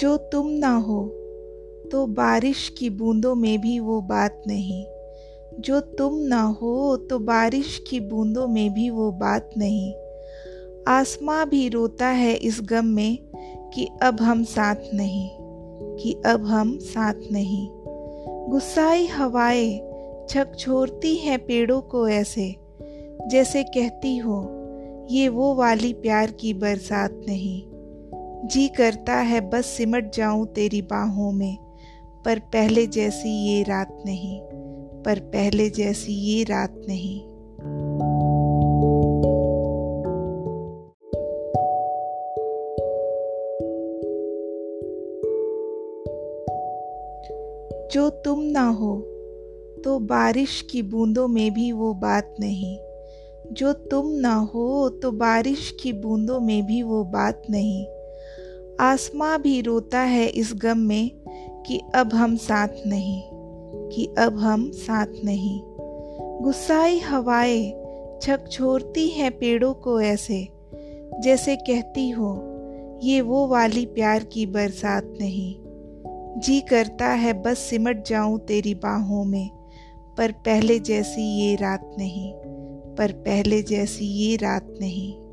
जो तुम ना हो तो बारिश की बूंदों में भी वो बात नहीं। जो तुम ना हो तो बारिश की बूंदों में भी वो बात नहीं। आसमां भी रोता है इस गम में कि अब हम साथ नहीं, कि अब हम साथ नहीं। गुस्साई हवाएँ छक छोड़ती हैं पेड़ों को ऐसे, जैसे कहती हो, ये वो वाली प्यार की बरसात नहीं। जी करता है, बस सिमट जाऊँ तेरी बाहों में। पर पहले जैसी ये रात नहीं, पर पहले जैसी ये रात नहीं। जो तुम ना हो तो बारिश की बूंदों में भी वो बात नहीं। जो तुम ना हो तो बारिश की बूंदों में भी वो बात नहीं। आसमां भी रोता है इस गम में कि अब हम साथ नहीं, कि अब हम साथ नहीं। गुस्साई हवाएँ छक छोड़ती हैं पेड़ों को ऐसे, जैसे कहती हो, ये वो वाली प्यार की बरसात नहीं। जी करता है बस सिमट जाऊँ तेरी बाहों में, पर पहले जैसी ये रात नहीं, पर पहले जैसी ये रात नहीं।